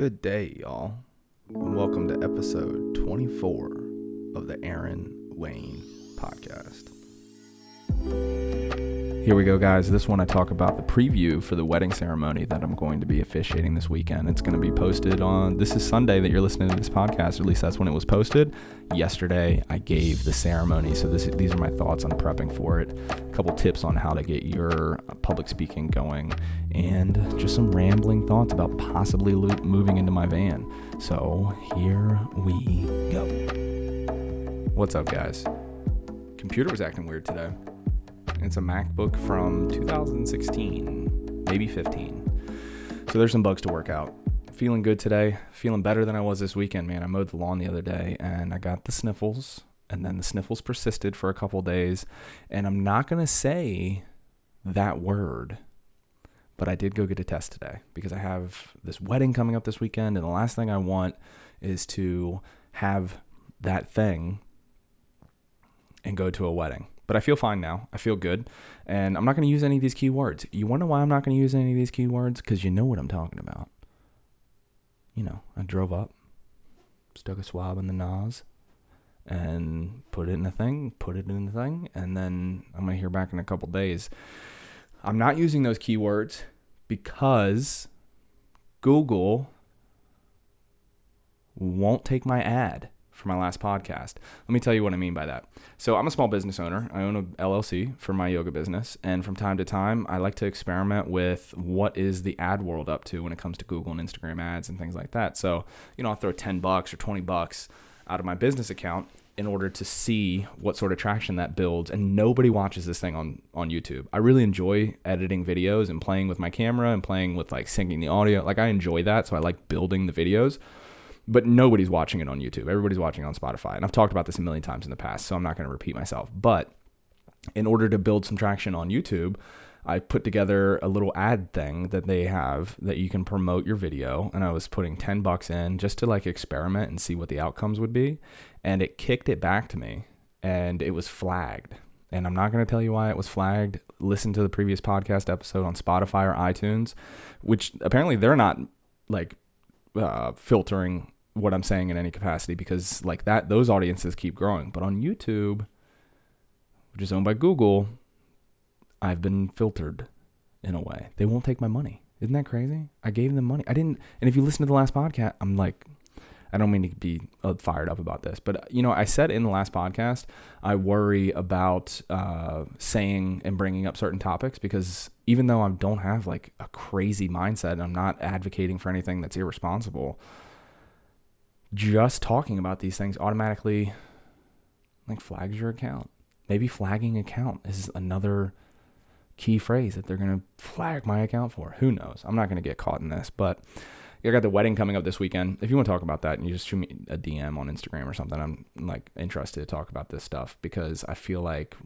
Good day, y'all, and welcome to episode 24 of the Aaron Wayne podcast. Here we go, guys. This one I talk about the preview for the wedding ceremony that I'm going to be officiating this weekend. It's going to be posted on this is Sunday that you're listening to this podcast, or at least that's when it was posted. Yesterday, I gave the ceremony, so this, these are my thoughts on prepping for it. A couple tips on how to get your uh, public speaking going, and just some rambling thoughts about possibly moving into my van. So here we go. What's up, guys? Computer was acting weird today. It's a MacBook from 2016, maybe 15. So there's some bugs to work out. Feeling good today. Feeling better than I was this weekend, man. I mowed the lawn the other day and I got the sniffles, and then the sniffles persisted for a couple days. And I'm not going to say that word, but I did go get a test today because I have this wedding coming up this weekend. And the last thing I want is to have that thing and go to a wedding. But I feel fine now. I feel good. And I'm not going to use any of these keywords. You wonder why I'm not going to use any of these keywords? Because you know what I'm talking about. You know, I drove up, stuck a swab in the nose, and put it in a thing, put it in the thing, and then I'm going to hear back in a couple days. I'm not using those keywords because Google won't take my ad for my last podcast. Let me tell you what I mean by that. So, I'm a small business owner. I own a LLC for my yoga business, and from time to time, I like to experiment with what is the ad world up to when it comes to Google and Instagram ads and things like that. So, you know, I'll throw 10 bucks or 20 bucks out of my business account in order to see what sort of traction that builds and nobody watches this thing on on YouTube. I really enjoy editing videos and playing with my camera and playing with like syncing the audio. Like I enjoy that, so I like building the videos but nobody's watching it on YouTube. Everybody's watching on Spotify. And I've talked about this a million times in the past, so I'm not going to repeat myself. But in order to build some traction on YouTube, I put together a little ad thing that they have that you can promote your video. And I was putting 10 bucks in just to like experiment and see what the outcomes would be. And it kicked it back to me and it was flagged. And I'm not going to tell you why it was flagged. Listen to the previous podcast episode on Spotify or iTunes, which apparently they're not like uh, filtering what I'm saying in any capacity because like that those audiences keep growing. But on YouTube, which is owned by Google, I've been filtered in a way. They won't take my money. Isn't that crazy? I gave them money. I didn't and if you listen to the last podcast, I'm like I don't mean to be uh, fired up about this, but you know, I said in the last podcast, I worry about uh, saying and bringing up certain topics because even though I don't have like a crazy mindset, and I'm not advocating for anything that's irresponsible just talking about these things automatically like flags your account. Maybe flagging account is another key phrase that they're going to flag my account for. Who knows? I'm not going to get caught in this, but I got the wedding coming up this weekend. If you want to talk about that and you just shoot me a DM on Instagram or something, I'm like interested to talk about this stuff because I feel like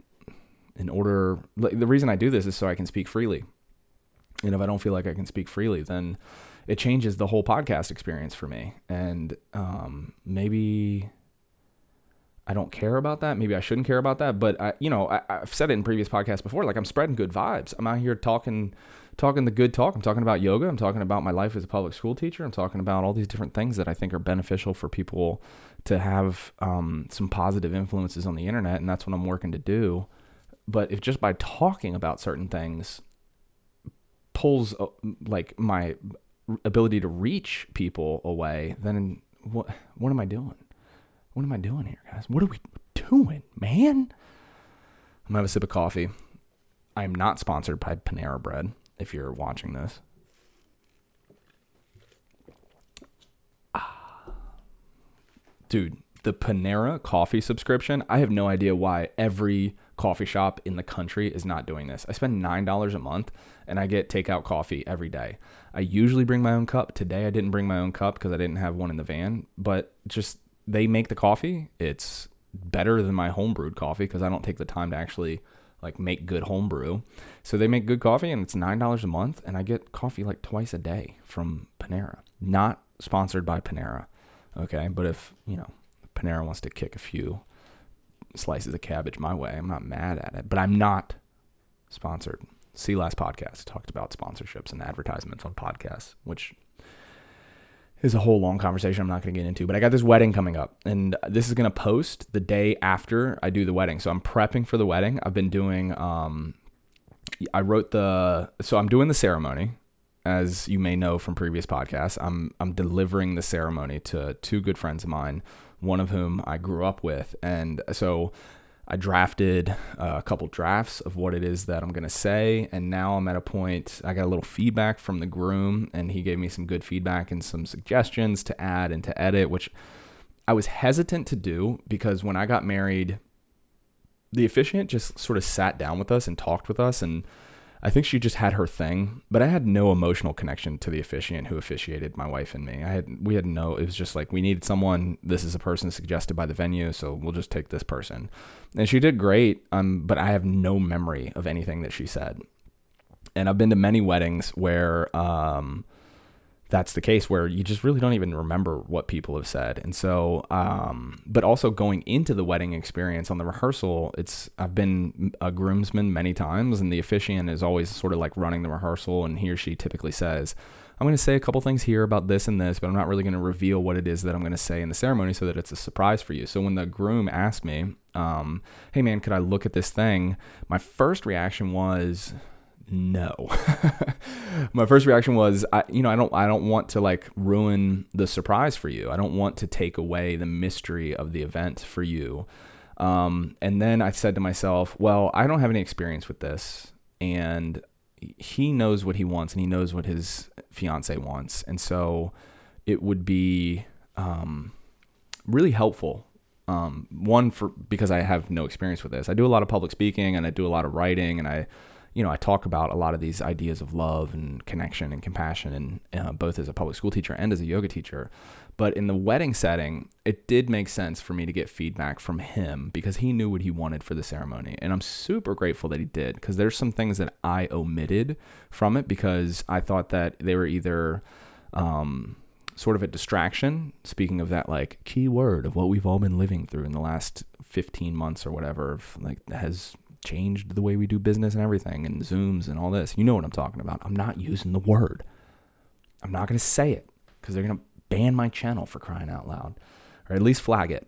in order like, the reason I do this is so I can speak freely. And if I don't feel like I can speak freely, then it changes the whole podcast experience for me. And um, maybe I don't care about that. Maybe I shouldn't care about that. But I, you know, I, have said it in previous podcasts before. Like I'm spreading good vibes. I'm out here talking, talking the good talk. I'm talking about yoga. I'm talking about my life as a public school teacher. I'm talking about all these different things that I think are beneficial for people to have um, some positive influences on the internet. And that's what I'm working to do. But if just by talking about certain things pulls uh, like my ability to reach people away, then what what am I doing? What am I doing here, guys? What are we doing, man? I'm gonna have a sip of coffee. I am not sponsored by Panera Bread. If you're watching this, ah. dude, the Panera coffee subscription. I have no idea why every coffee shop in the country is not doing this. I spend $9 a month and I get takeout coffee every day. I usually bring my own cup. Today I didn't bring my own cup because I didn't have one in the van, but just they make the coffee. It's better than my home brewed coffee because I don't take the time to actually like make good homebrew. So they make good coffee and it's $9 a month and I get coffee like twice a day from Panera. Not sponsored by Panera. Okay, but if, you know, Panera wants to kick a few slices of cabbage my way. I'm not mad at it, but I'm not sponsored. See last podcast talked about sponsorships and advertisements on podcasts, which is a whole long conversation I'm not going to get into, but I got this wedding coming up and this is going to post the day after I do the wedding. So I'm prepping for the wedding. I've been doing um I wrote the so I'm doing the ceremony as you may know from previous podcasts. I'm I'm delivering the ceremony to two good friends of mine, one of whom I grew up with. And so I drafted uh, a couple drafts of what it is that I'm going to say. And now I'm at a point, I got a little feedback from the groom, and he gave me some good feedback and some suggestions to add and to edit, which I was hesitant to do because when I got married, the officiant just sort of sat down with us and talked with us. And I think she just had her thing, but I had no emotional connection to the officiant who officiated my wife and me. I had we had no it was just like we needed someone. This is a person suggested by the venue, so we'll just take this person. And she did great, um but I have no memory of anything that she said. And I've been to many weddings where um that's the case where you just really don't even remember what people have said. And so, um, but also going into the wedding experience on the rehearsal, it's, I've been a groomsman many times and the officiant is always sort of like running the rehearsal and he or she typically says, I'm going to say a couple things here about this and this, but I'm not really going to reveal what it is that I'm going to say in the ceremony so that it's a surprise for you. So when the groom asked me, um, hey man, could I look at this thing? My first reaction was, no. My first reaction was, I, you know, I don't, I don't want to like ruin the surprise for you. I don't want to take away the mystery of the event for you. Um, and then I said to myself, well, I don't have any experience with this, and he knows what he wants, and he knows what his fiance wants, and so it would be um, really helpful um, one for because I have no experience with this. I do a lot of public speaking and I do a lot of writing and I you know, I talk about a lot of these ideas of love and connection and compassion, and uh, both as a public school teacher and as a yoga teacher. But in the wedding setting, it did make sense for me to get feedback from him because he knew what he wanted for the ceremony. And I'm super grateful that he did because there's some things that I omitted from it because I thought that they were either um, sort of a distraction. Speaking of that, like key word of what we've all been living through in the last 15 months or whatever, like has changed the way we do business and everything and Zooms and all this. You know what I'm talking about. I'm not using the word. I'm not going to say it because they're going to ban my channel for crying out loud or at least flag it.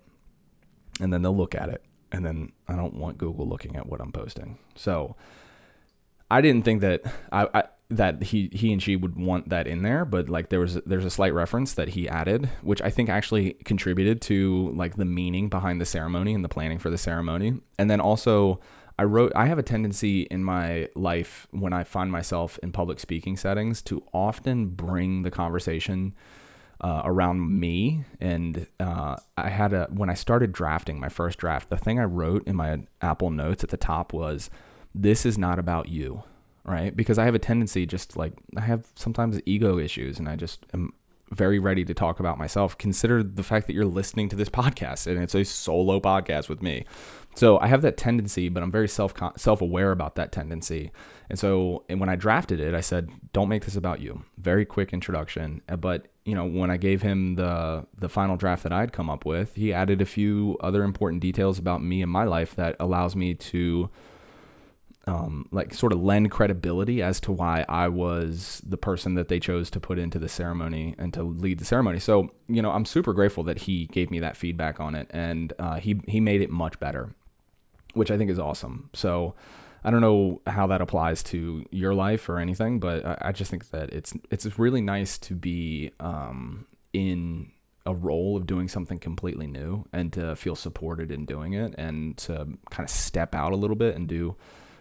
And then they'll look at it. And then I don't want Google looking at what I'm posting. So I didn't think that I, I that he he and she would want that in there but like there was there's a slight reference that he added which i think actually contributed to like the meaning behind the ceremony and the planning for the ceremony and then also I wrote I have a tendency in my life when I find myself in public speaking settings to often bring the conversation uh, around me. And uh, I had a when I started drafting my first draft the thing I wrote in my Apple notes at the top was this is not about you right? Because I have a tendency just like I have sometimes ego issues and I just am very ready to talk about myself. Consider the fact that you're listening to this podcast and it's a solo podcast with me so I have that tendency, but I'm very self self aware about that tendency. And so and when I drafted it, I said, "Don't make this about you." Very quick introduction, uh, but you know, when I gave him the the final draft that I'd come up with, he added a few other important details about me and my life that allows me to um, like sort of lend credibility as to why I was the person that they chose to put into the ceremony and to lead the ceremony. So, you know, I'm super grateful that he gave me that feedback on it and uh, he, he made it much better which I think is awesome. So I don't know how that applies to your life or anything, but I, just think that it's it's really nice to be um, in a role of doing something completely new and to feel supported in doing it and to kind of step out a little bit and do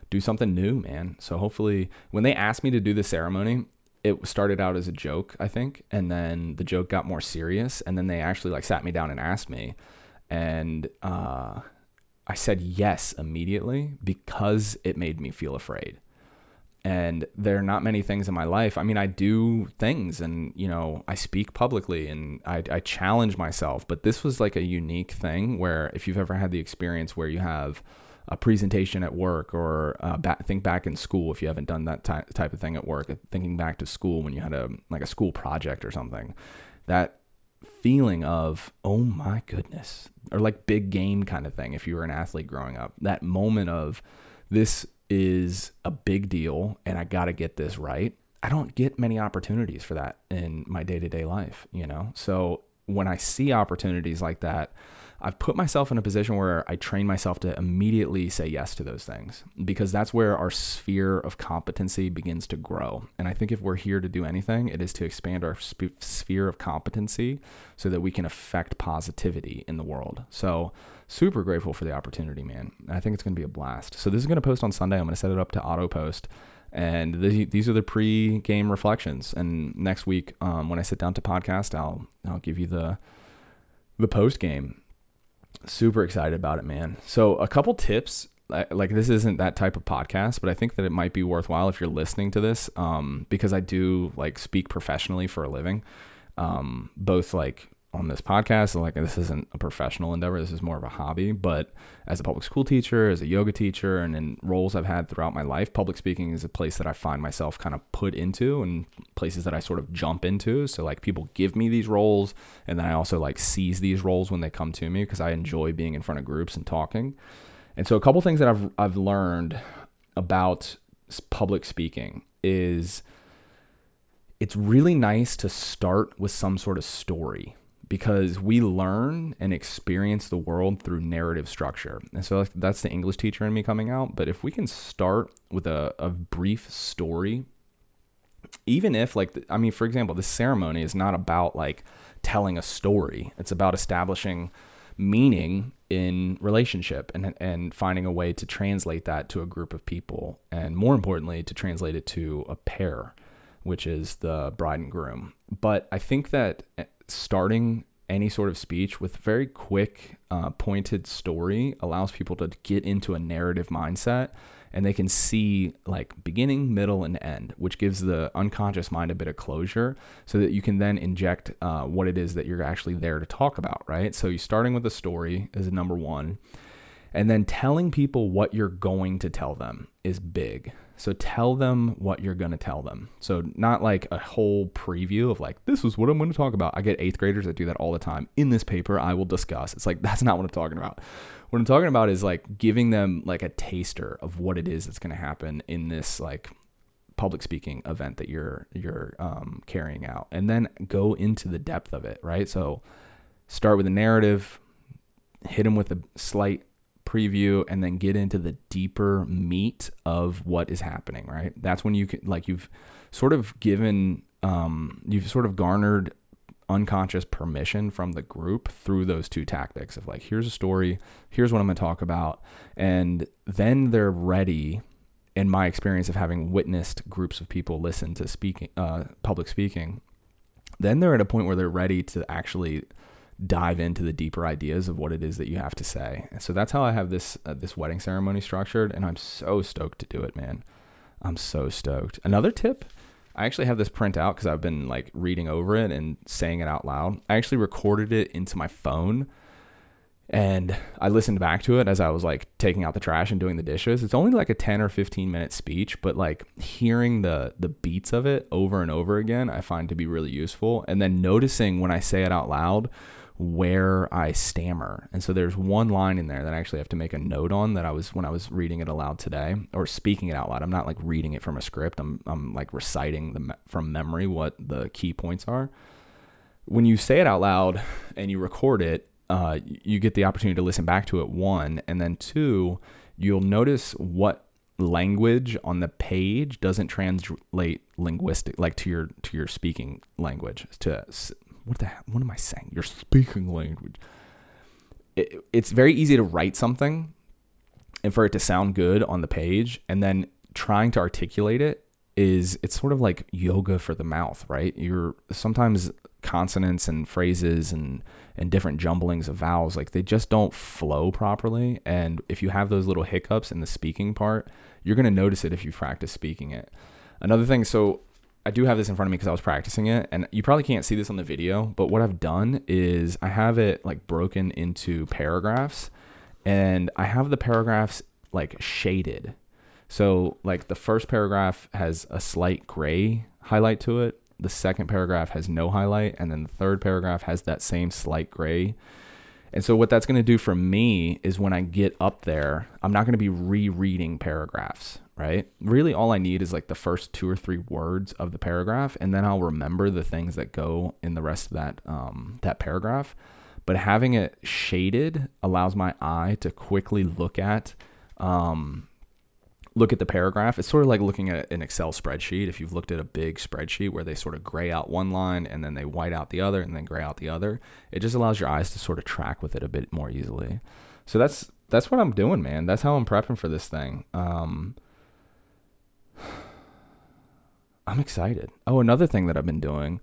do something new, man. So hopefully when they asked me to do the ceremony, it started out as a joke, I think, and then the joke got more serious and then they actually like sat me down and asked me and uh I said yes immediately because it made me feel afraid. And there are not many things in my life. I mean, I do things and, you know, I speak publicly and I, I challenge myself. But this was like a unique thing where if you've ever had the experience where you have a presentation at work or uh, think back in school if you haven't done that ty- type of thing at work, thinking back to school when you had a like a school project or something, that feeling of, oh my goodness, or like big game kind of thing if you were an athlete growing up. That moment of this is a big deal and I got to get this right. I don't get many opportunities for that in my day to day life, you know? So when I see opportunities like that, I've put myself in a position where I train myself to immediately say yes to those things because that's where our sphere of competency begins to grow. And I think if we're here to do anything, it is to expand our sp- sphere of competency so that we can affect positivity in the world. So, super grateful for the opportunity, man. I think it's going to be a blast. So, this is going to post on Sunday. I'm going to set it up to auto post. And the, these are the pre-game reflections. And next week, um, when I sit down to podcast, I'll I'll give you the the post game super excited about it, man. So, a couple tips. Like this isn't that type of podcast, but I think that it might be worthwhile if you're listening to this, um, because I do like speak professionally for a living, um, both like on this podcast. Like this isn't a professional endeavor. This is more of a hobby. But as a public school teacher, as a yoga teacher, and in roles I've had throughout my life, public speaking is a place that I find myself kind of put into and places that I sort of jump into. So like people give me these roles and then I also like seize these roles when they come to me because I enjoy being in front of groups and talking. And so a couple things that I've I've learned about public speaking is it's really nice to start with some sort of story because we learn and experience the world through narrative structure. And so that's the English teacher in me coming out. But if we can start with a, a brief story, even if, like, I mean, for example, this ceremony is not about like telling a story, it's about establishing meaning in relationship and and finding a way to translate that to a group of people and more importantly to translate it to a pair which is the bride and groom but i think that starting any sort of speech with very quick, uh, pointed story allows people to get into a narrative mindset and they can see like beginning, middle, and end, which gives the unconscious mind a bit of closure so that you can then inject uh, what it is that you're actually there to talk about, right? So you starting with a story is number one. And then telling people what you're going to tell them is big. So tell them what you're going to tell them. So not like a whole preview of like, this is what I'm going to talk about. I get eighth graders that do that all the time. In this paper, I will discuss. It's like, that's not what I'm talking about. What I'm talking about is like giving them like a taster of what it is that's going to happen in this like public speaking event that you're you're um, carrying out, and then go into the depth of it. Right. So start with a narrative, hit them with a slight preview and then get into the deeper meat of what is happening, right? That's when you can, like, you've sort of given, um, you've sort of garnered unconscious permission from the group through those two tactics of like, here's a story, here's what I'm going to talk about. And then they're ready. In my experience of having witnessed groups of people listen to speaking, uh, public speaking, then they're at a point where they're ready to actually dive into the deeper ideas of what it is that you have to say. And so that's how I have this uh, this wedding ceremony structured, and I'm so stoked to do it, man. I'm so stoked. Another tip, I actually have this print out because I've been like reading over it and saying it out loud. I actually recorded it into my phone. And I listened back to it as I was like taking out the trash and doing the dishes. It's only like a 10 or 15 minute speech, but like hearing the the beats of it over and over again, I find to be really useful. And then noticing when I say it out loud, where I stammer. And so there's one line in there that I actually have to make a note on that I was when I was reading it aloud today or speaking it out loud. I'm not like reading it from a script. I'm I'm like reciting the from memory what the key points are. When you say it out loud and you record it, uh, you get the opportunity to listen back to it one, and then two, you'll notice what language on the page doesn't translate linguistic like to your to your speaking language to what the what am I saying? Your speaking language. It, it's very easy to write something and for it to sound good on the page and then trying to articulate it is it's sort of like yoga for the mouth, right? You're sometimes consonants and phrases and and different jumblings of vowels like they just don't flow properly and if you have those little hiccups in the speaking part, you're going to notice it if you practice speaking it. Another thing, so I do have this in front of me because I was practicing it, and you probably can't see this on the video. But what I've done is I have it like broken into paragraphs, and I have the paragraphs like shaded. So like the first paragraph has a slight gray highlight to it. The second paragraph has no highlight, and then the third paragraph has that same slight gray. And so what that's going to do for me is when I get up there, I'm not going to be rereading paragraphs right? Really, all I need is like the first two or three words of the paragraph, and then I'll remember the things that go in the rest of that um, that paragraph. But having it shaded allows my eye to quickly look at um, look at the paragraph. It's sort of like looking at an Excel spreadsheet. If you've looked at a big spreadsheet where they sort of gray out one line and then they white out the other and then gray out the other, it just allows your eyes to sort of track with it a bit more easily. So that's that's what I'm doing, man. That's how I'm prepping for this thing. Um, I'm excited. Oh, another thing that I've been doing,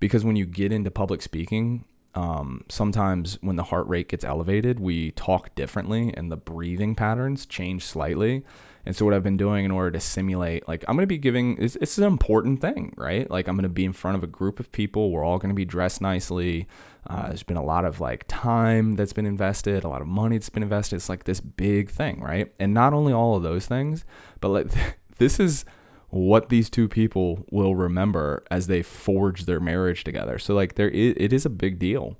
because when you get into public speaking, um, sometimes when the heart rate gets elevated, we talk differently and the breathing patterns change slightly. And so, what I've been doing in order to simulate, like, I'm going to be giving, it's, it's an important thing, right? Like, I'm going to be in front of a group of people. We're all going to be dressed nicely. Uh, there's been a lot of like time that's been invested, a lot of money that's been invested. It's like this big thing, right? And not only all of those things, but like, this is what these two people will remember as they forge their marriage together. So like there is, it is a big deal.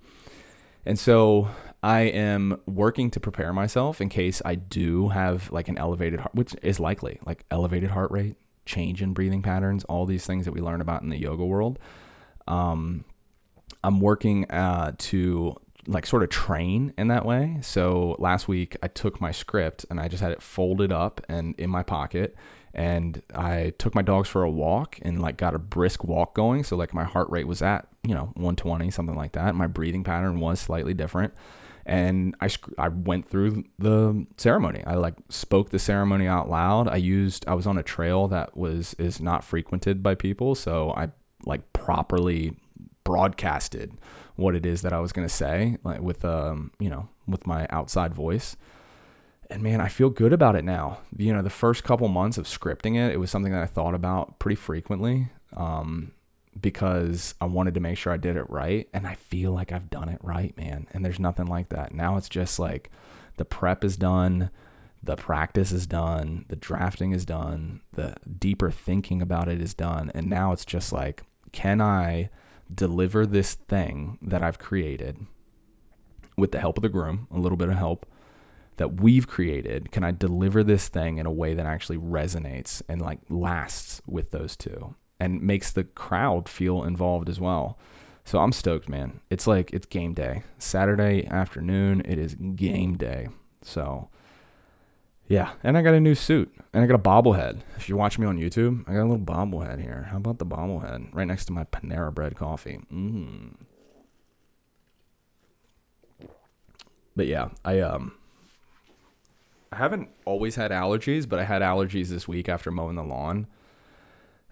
And so I am working to prepare myself in case I do have like an elevated heart, which is likely, like elevated heart rate, change in breathing patterns, all these things that we learn about in the yoga world. Um, I'm working uh, to like sort of train in that way. So last week I took my script and I just had it folded up and in my pocket and I took my dogs for a walk and like got a brisk walk going. So like my heart rate was at you know 120 something like that. My breathing pattern was slightly different, and I I went through the ceremony. I like spoke the ceremony out loud. I used I was on a trail that was is not frequented by people, so I like properly broadcasted what it is that I was going to say like with um you know with my outside voice and man, I feel good about it now. You know, the first couple months of scripting it, it was something that I thought about pretty frequently um, because I wanted to make sure I did it right. And I feel like I've done it right, man. And there's nothing like that. Now it's just like the prep is done, the practice is done, the drafting is done, the deeper thinking about it is done. And now it's just like, can I deliver this thing that I've created with the help of the groom, a little bit of help? That we've created can i deliver this thing in a way that actually resonates and like lasts with those two and makes the crowd feel involved as well? So i'm stoked man. It's like it's game day. Saturday afternoon it is game day. So yeah. And i got a new suit and i got a bobblehead. If you watch me on youtube i got a little bobblehead here. How about the bobblehead? Right next to my panera bread coffee. Mm. but yeah i um I haven't always had allergies, but I had allergies this week after mowing the lawn.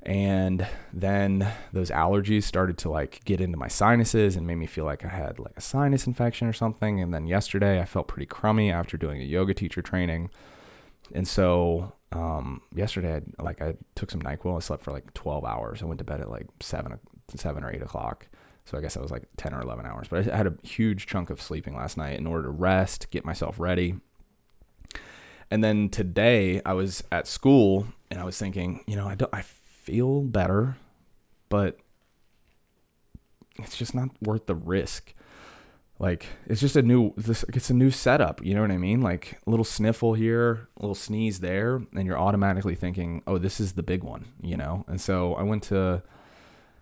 And then those allergies started to like get into my sinuses and made me feel like I had like a sinus infection or something. And then yesterday I felt pretty crummy after doing a yoga teacher training. And so um, yesterday, I like I took some Nyquil. I slept for like 12 hours. I went to bed at like seven, seven or eight o'clock. So I guess I was like 10 or 11 hours. But I had a huge chunk of sleeping last night in order to rest, get myself ready. And then today I was at school and I was thinking, you know, I I feel better, but it's just not worth the risk. Like it's just a new, this it's a new setup. You know what I mean? Like a little sniffle here, a little sneeze there, and you're automatically thinking, oh, this is the big one. You know? And so I went to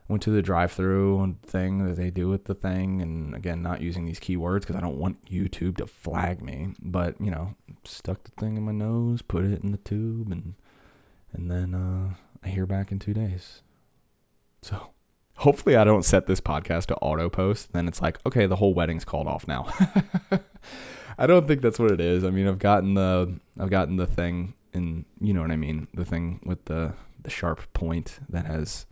went to the drive-through thing that they do with the thing and again not using these keywords because i don't want youtube to flag me but you know stuck the thing in my nose put it in the tube and and then uh, i hear back in two days. So hopefully i don't set this podcast to auto post then it's like okay the whole wedding's called off now. I don't think that's what it is. I mean i've gotten the i've gotten the thing and you know what i mean? The thing with the the sharp point that has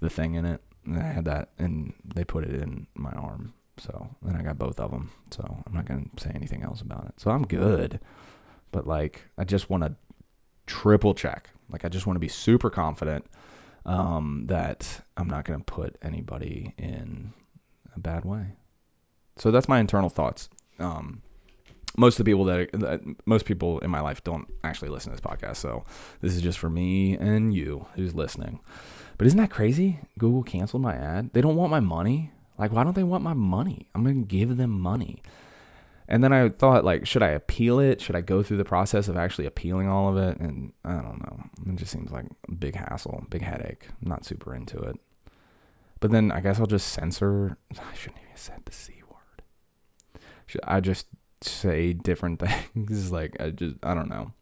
the thing in it. And I had that, and they put it in my arm. So then I got both of them. So I'm not gonna say anything else about it. So I'm good, but like I just want to triple check. Like I just want to be super confident um, that I'm not gonna put anybody in a bad way. So that's my internal thoughts. Um, most of the people that, that, most people in my life don't actually listen to this podcast. So this is just for me and you who's listening. But isn't that crazy? Google canceled my ad. They don't want my money. Like, why don't they want my money? I'm going to give them money. And then I thought, like, should I appeal it? Should I go through the process of actually appealing all of it? And I don't know. It just seems like a big hassle, big headache. I'm not super into it. But then I guess I'll just censor. I shouldn't even said the c word. Should I just say different things. like I just I don't know.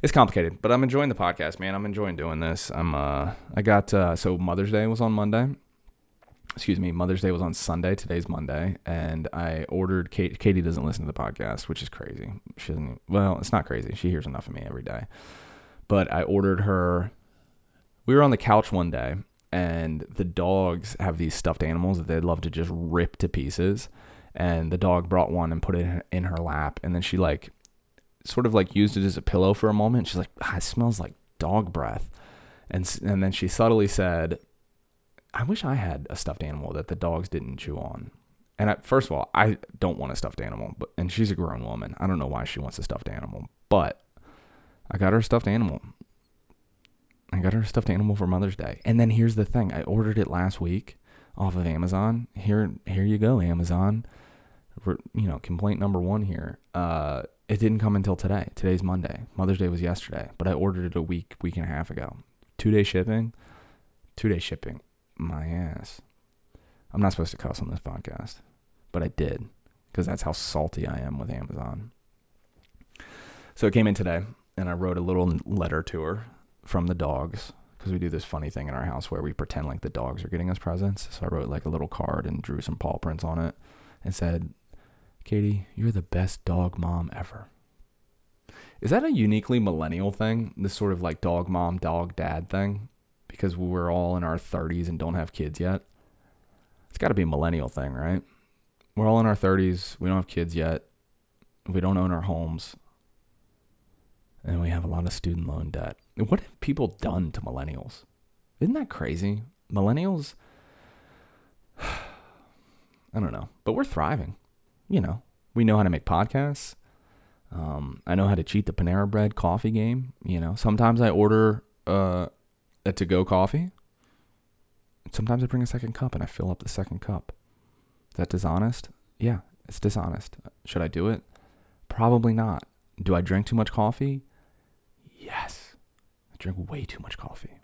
It's complicated, but I'm enjoying the podcast, man. I'm enjoying doing this. I'm uh I got uh so Mother's Day was on Monday excuse me, Mother's Day was on Sunday. Today's Monday, and I ordered. Kate, Katie doesn't listen to the podcast, which is crazy. She doesn't. Well, it's not crazy. She hears enough of me every day. But I ordered her. We were on the couch one day, and the dogs have these stuffed animals that they'd love to just rip to pieces. And the dog brought one and put it in her lap, and then she like, sort of like used it as a pillow for a moment. She's like, ah, "It smells like dog breath," and and then she subtly said, I wish I had a stuffed animal that the dogs didn't chew on. And I, first of all, I don't want a stuffed animal, but and she's a grown woman. I don't know why she wants a stuffed animal, but I got her a stuffed animal. I got her a stuffed animal for Mother's Day. And then here's the thing: I ordered it last week off of Amazon. Here, here you go, Amazon. You know, complaint number one here. Uh, it didn't come until today. Today's Monday. Mother's Day was yesterday, but I ordered it a week, week and a half ago. Two day shipping. Two day shipping my ass. I'm not supposed to cuss on this podcast, but I did because that's how salty I am with Amazon. So it came in today, and I wrote a little letter to her from the dogs because we do this funny thing in our house where we pretend like the dogs are getting us presents. So I wrote like a little card and drew some paw prints on it and said, Katie, you're the best dog mom ever. Is that a uniquely millennial thing? This sort of like dog mom, dog dad thing? because we're all in our 30s and don't have kids yet. It's got to be a millennial thing, right? We're all in our 30s. We don't have kids yet. We don't own our homes. And we have a lot of student loan debt. What have people done to millennials? Isn't that crazy? Millennials, I don't know, but we're thriving. You know, we know how to make podcasts. Um, I know how to cheat the Panera Bread coffee game. You know, sometimes I order uh, a to go coffee. Sometimes I bring a second cup and I fill up the second cup. Is that dishonest? Yeah, it's dishonest. Should I do it? Probably not. Do I drink too much coffee? Yes. I drink way too much coffee.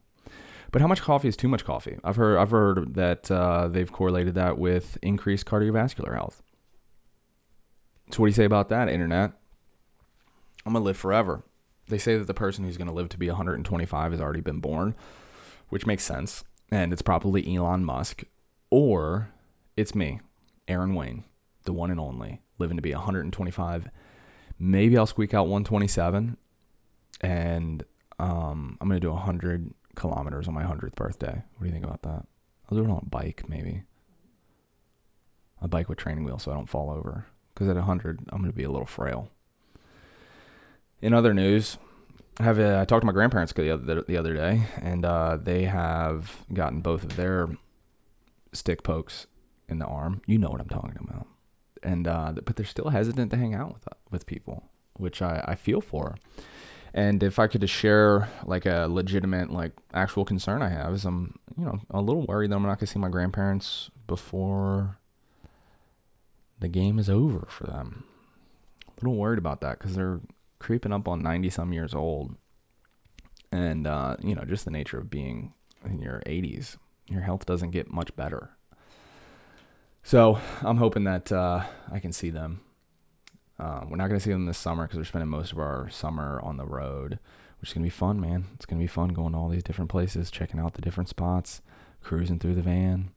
But how much coffee is too much coffee? I've heard I've heard that uh, they've correlated that with increased cardiovascular health. So what do you say about that, internet? I'm gonna live forever they say that the person who's going to live to be 125 has already been born, which makes sense. And it's probably Elon Musk, or it's me, Aaron Wayne, the one and only, living to be 125. Maybe I'll squeak out 127, and um, I'm going to do 100 kilometers on my 100th birthday. What do you think about that? I'll do it on a bike, maybe. A bike with training wheels so I don't fall over. Because at 100, I'm going to be a little frail. In other news, I have a, I talked to my grandparents the other the other day, and uh, they have gotten both of their stick pokes in the arm. You know what I'm talking about. And uh, but they're still hesitant to hang out with uh, with people, which I, I feel for. And if I could just share like a legitimate, like actual concern I have is I'm, you know, a little worried that I'm not gonna see my grandparents before the game is over for them. A little worried about that because they're creeping up on 90 some years old. And, uh, you know, just the nature of being in your 80s, your health doesn't get much better. So I'm hoping that uh, I can see them. Uh, we're not going to see them this summer because we're spending most of our summer on the road, which is going to be fun, man. It's going to be fun going to all these different places, checking out the different spots, cruising through the van.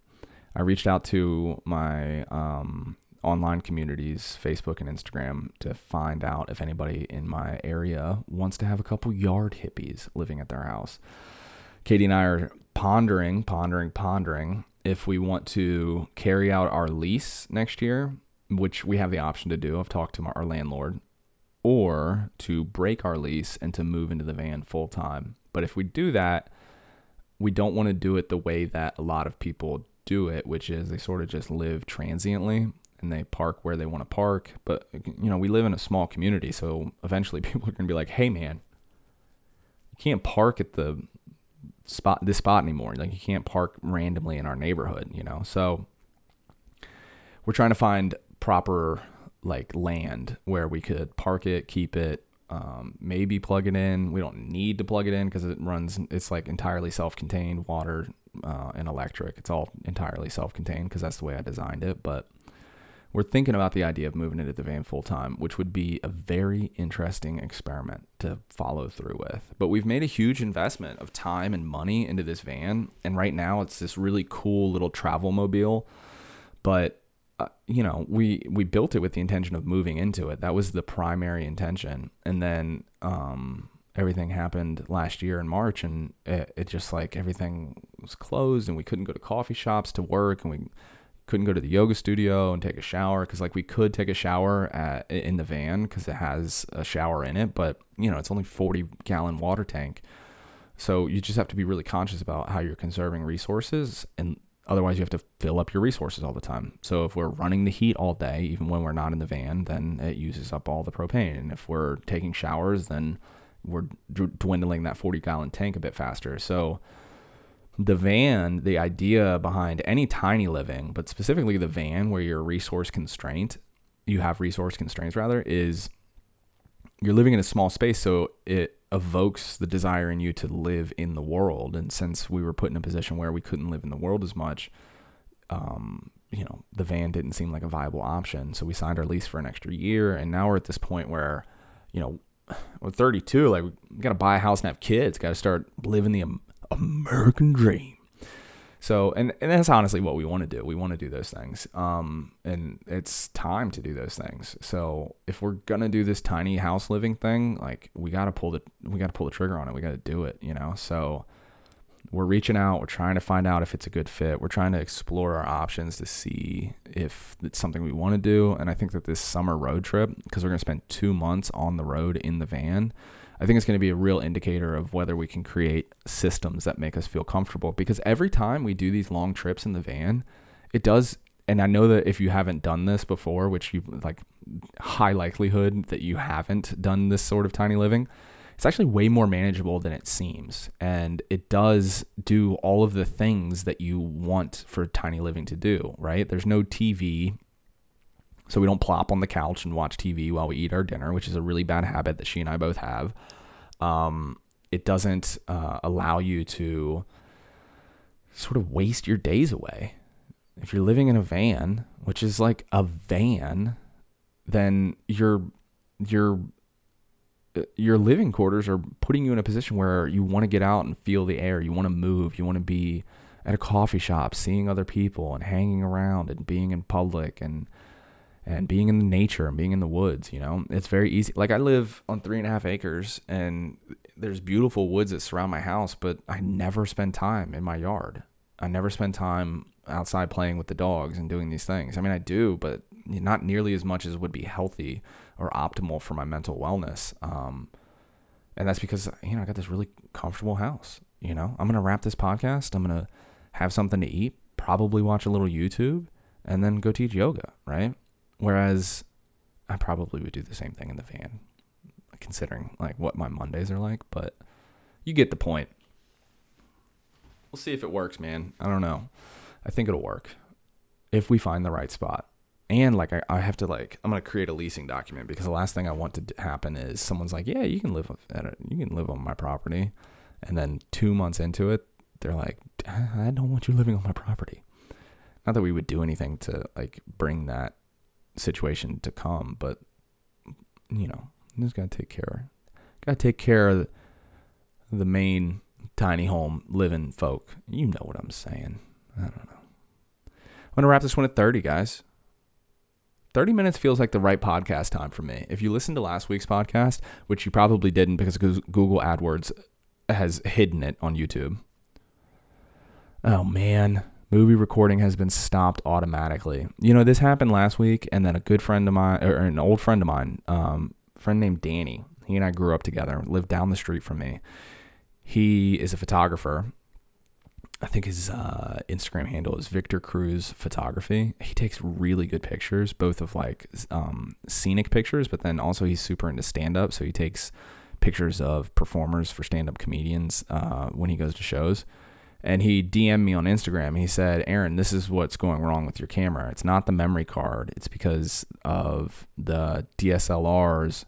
I reached out to my um, online communities, Facebook and Instagram, to find out if anybody in my area wants to have a couple yard hippies living at their house. Katie and I are pondering, pondering, pondering if we want to carry out our lease next year, which we have the option to do. I've talked to our landlord, or to break our lease and to move into the van full time. But if we do that, we don't want to do it the way that a lot of people do it, which is they sort of just live transiently and they park where they want to park. But you know, we live in a small community, so eventually people are going to be like, "Hey, man, you can't park at the spot this spot anymore. Like you can't park randomly in our neighborhood." You know, so we're trying to find proper like land where we could park it, keep it, um, maybe plug it in. We don't need to plug it in because it runs. It's like entirely self-contained, water uh, and electric. It's all entirely self-contained because that's the way I designed it. But we're thinking about the idea of moving into the van full time, which would be a very interesting experiment to follow through with. But we've made a huge investment of time and money into this van, and right now it's this really cool little travel mobile. But uh, you know, we we built it with the intention of moving into it. That was the primary intention, and then um, everything happened last year in March, and it, it just like everything was closed, and we couldn't go to coffee shops to work, and we couldn't go to the yoga studio and take a shower because like we could take a shower at, in the van because it has a shower in it but you know it's only 40 gallon water tank. So you just have to be really conscious about how you're conserving resources and otherwise you have to fill up your resources all the time. So if we're running the heat all day even when we're not in the van then it uses up all the propane. And if we're taking showers then we're dwindling that 40 gallon tank a bit faster. So the van, the idea behind any tiny living, but specifically the van where you're resource constraint, you have resource constraints rather, is you're living in a small space, so it evokes the desire in you to live in the world. And since we were put in a position where we couldn't live in the world as much, um, you know, the van didn't seem like a viable option. So we signed our lease for an extra year, and now we're at this point where, you know, we're 32, like we got to buy a house and have kids, got to start living the American dream. So, and, and that's honestly what we want to do. We want to do those things. Um, and it's time to do those things. So if we're going to do this tiny house living thing, like we got to pull the, we got to pull the trigger on it. We got to do it, you know? So we're reaching out. We're trying to find out if it's a good fit. We're trying to explore our options to see if it's something we want to do. And I think that this summer road trip, because we're going to spend two months on the road in the van, I think it's going to be a real indicator of whether we can create systems that make us feel comfortable. Because every time we do these long trips in the van, it does. And I know that if you haven't done this before, which you like, high likelihood that you haven't done this sort of tiny living, it's actually way more manageable than it seems. And it does do all of the things that you want for tiny living to do, right? There's no TV. So we don't plop on the couch and watch TV while we eat our dinner, which is a really bad habit that she and I both have. Um, it doesn't uh, allow you to sort of waste your days away. If you're living in a van, which is like a van, then you're you're your living quarters are putting you in a position where you want to get out and feel the air. You want to move. You want to be at a coffee shop, seeing other people and hanging around and being in public and and being in the nature and being in the woods. You know, it's very easy. Like I live on three and a half acres and there's beautiful woods that surround my house, but I never spend time in my yard. I never spend time outside playing with the dogs and doing these things. I mean, I do, but not nearly as much as would be healthy or optimal for my mental wellness. Um, and that's because you know I got this really comfortable house. You know, I'm gonna wrap this podcast. I'm gonna have something to eat, probably watch a little YouTube, and then go teach yoga. Right. Whereas I probably would do the same thing in the van, considering like what my Mondays are like. But you get the point. We'll see if it works, man. I don't know. I think it'll work if we find the right spot and like I, I have to like I'm gonna create a leasing document because the last thing I want to happen is someone's like, yeah, you can live at it, you can live on my property, and then two months into it, they're like, I don't want you living on my property. Not that we would do anything to like bring that situation to come, but you know, just gotta take care, gotta take care of the main tiny home living folk. You know what I'm saying? I don't know. I'm gonna wrap this one at 30, guys. 30 minutes feels like the right podcast time for me. If you listened to last week's podcast, which you probably didn't because Google AdWords has hidden it on YouTube. Oh man, movie recording has been stopped automatically. You know, this happened last week, and then a good friend of mine, or an old friend of mine, um, friend named Danny, he and I grew up together, lived down the street from me. He is a photographer, I think his uh, Instagram handle is Victor Cruz Photography. He takes really good pictures, both of like um, scenic pictures, but then also he's super into stand up. So he takes pictures of performers for stand up comedians uh, when he goes to shows. And he DM'd me on Instagram. He said, Aaron, this is what's going wrong with your camera. It's not the memory card, it's because of the DSLRs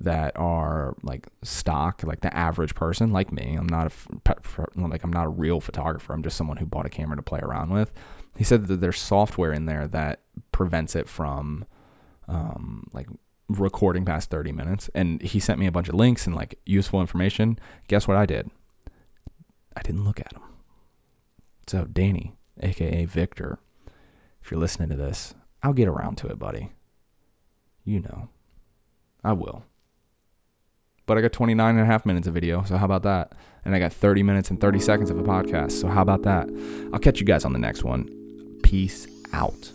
that are like stock, like the average person, like me. I'm not a like I'm not a real photographer. I'm just someone who bought a camera to play around with. He said that there's software in there that prevents it from um, like recording past 30 minutes. And he sent me a bunch of links and like useful information. Guess what I did? I didn't look at them. So Danny, aka Victor, if you're listening to this, I'll get around to it, buddy. You know, I will but I got 29 and a half minutes of video. So how about that? And I got 30 minutes and 30 seconds of a podcast. So how about that? I'll catch you guys on the next one. Peace out.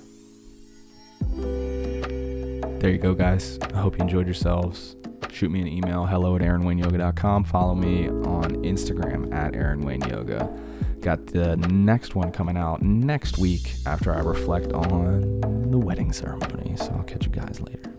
There you go, guys. I hope you enjoyed yourselves. Shoot me an email, hello at aaronwayneyoga.com. Follow me on Instagram at aaronwayneyoga. Got the next one coming out next week after I reflect on the wedding ceremony. So I'll catch you guys later.